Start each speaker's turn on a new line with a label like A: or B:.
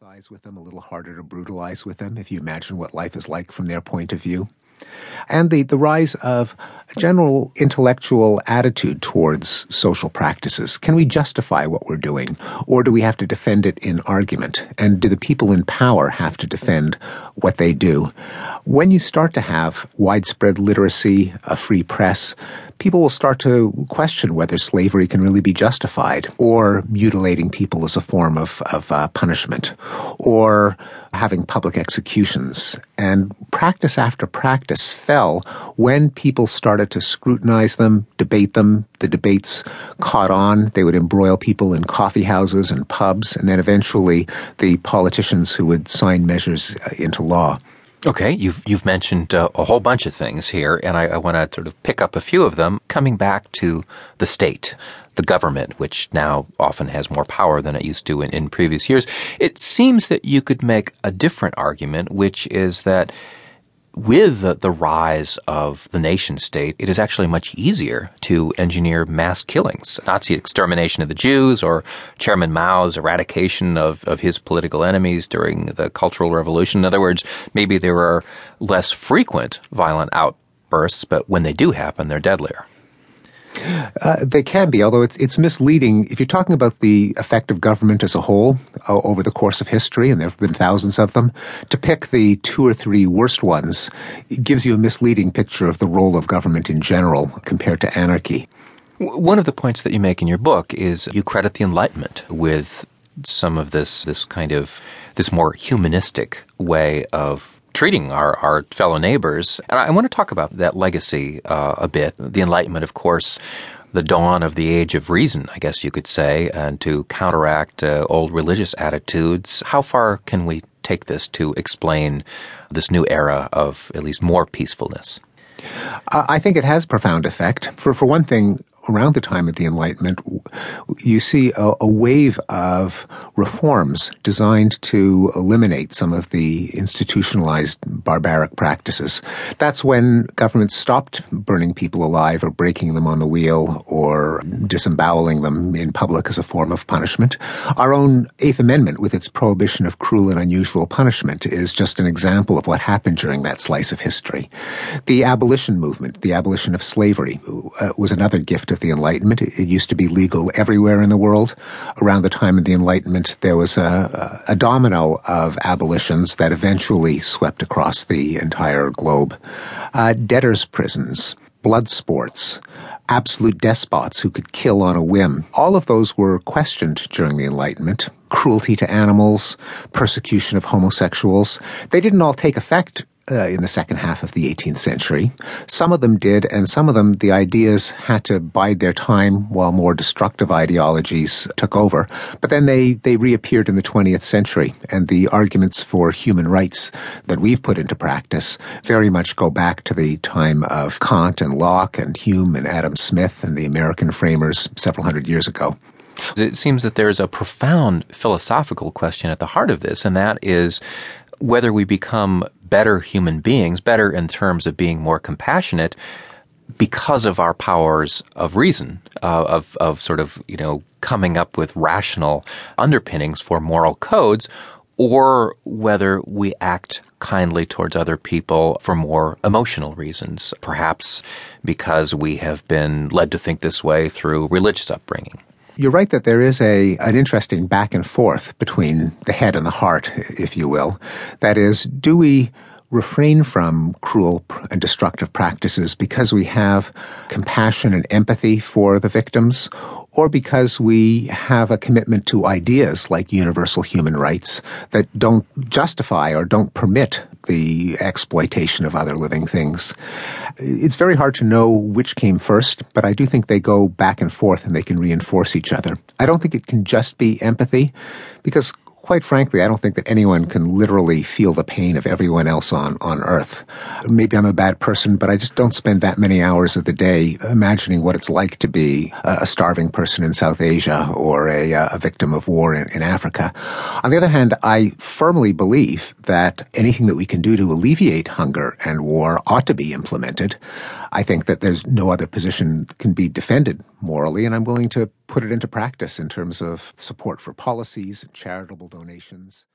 A: sympathize with them, a little harder to brutalize with them if you imagine what life is like from their point of view. And the, the rise of a general intellectual attitude towards social practices. Can we justify what we're doing? Or do we have to defend it in argument? And do the people in power have to defend what they do? When you start to have widespread literacy, a free press, people will start to question whether slavery can really be justified, or mutilating people as a form of, of uh, punishment, or having public executions. And practice after practice fell when people started to scrutinize them, debate them. The debates caught on. They would embroil people in coffee houses and pubs, and then eventually the politicians who would sign measures uh, into law.
B: Okay, you've you've mentioned uh, a whole bunch of things here, and I, I want to sort of pick up a few of them. Coming back to the state, the government, which now often has more power than it used to in, in previous years, it seems that you could make a different argument, which is that with the, the, rise of the nation state, it is actually much easier to engineer mass killings. Nazi extermination of the Jews or Chairman Mao's eradication of, of his political enemies during the Cultural Revolution. In other words, maybe there are less frequent violent outbursts, but when they do happen, they're deadlier.
A: Uh, they can be, although it's it's misleading. If you're talking about the effect of government as a whole uh, over the course of history, and there have been thousands of them, to pick the two or three worst ones gives you a misleading picture of the role of government in general compared to anarchy.
B: One of the points that you make in your book is you credit the Enlightenment with some of this this kind of this more humanistic way of treating our, our fellow neighbors. And I want to talk about that legacy uh, a bit. The Enlightenment, of course, the dawn of the age of reason, I guess you could say, and to counteract uh, old religious attitudes. How far can we take this to explain this new era of at least more peacefulness?
A: I think it has profound effect. For for one thing, around the time of the Enlightenment, you see a, a, wave of reforms designed to eliminate some of the institutionalized barbaric practices. That's when governments stopped burning people alive or breaking them on the wheel or disemboweling them in public as a form of punishment. Our own Eighth Amendment, with its prohibition of cruel and unusual punishment, is just an example of what happened during that slice of history. The abolition movement, the abolition of slavery, uh, was another gift of the Enlightenment. It used to be legal everywhere in the world. Around the time of the Enlightenment, there was a, a domino of abolitions that eventually swept across the entire globe. Uh, debtors' prisons, blood sports, absolute despots who could kill on a whim. All of those were questioned during the Enlightenment. Cruelty to animals, persecution of homosexuals. They didn't all take effect uh, in the second half of the 18th century. Some of them did, and some of them, the ideas had to bide their time while more destructive ideologies took over. But then they, they reappeared in the 20th century, and the arguments for human rights that we've put into practice very much go back to the time of Kant and Locke and Hume and Adam Smith and the American framers several hundred years ago.
B: It seems that there's a profound philosophical question at the heart of this, and that is whether we become better human beings, better in terms of being more compassionate because of our powers of reason, uh, of, of sort of, you know, coming up with rational underpinnings for moral codes, or whether we act kindly towards other people for more emotional reasons, perhaps because we have been led to think this way through religious upbringing.
A: You're right that there is a an interesting back and forth between the head and the heart, if you will. That is, do we refrain from cruel and destructive practices because we have compassion and empathy for the victims, or because we have a commitment to ideas like universal human rights that don't justify or don't permit the exploitation of other living things. It's very hard to know which came first, but I do think they go back and forth and they can reinforce each other. I don't think it can just be empathy because quite frankly, I don't think that anyone can literally feel the pain of everyone else on, on earth. Maybe I'm a bad person, but I just don't spend that many hours of the day imagining what it's like to be a starving person in South Asia or a, uh, a victim of war in, in Africa. On the other hand, I firmly believe that anything that we can do to alleviate hunger and war ought to be implemented. I think that there's no other position can be defended morally, and I'm willing to put it into practice in terms of support for policies charitable donations.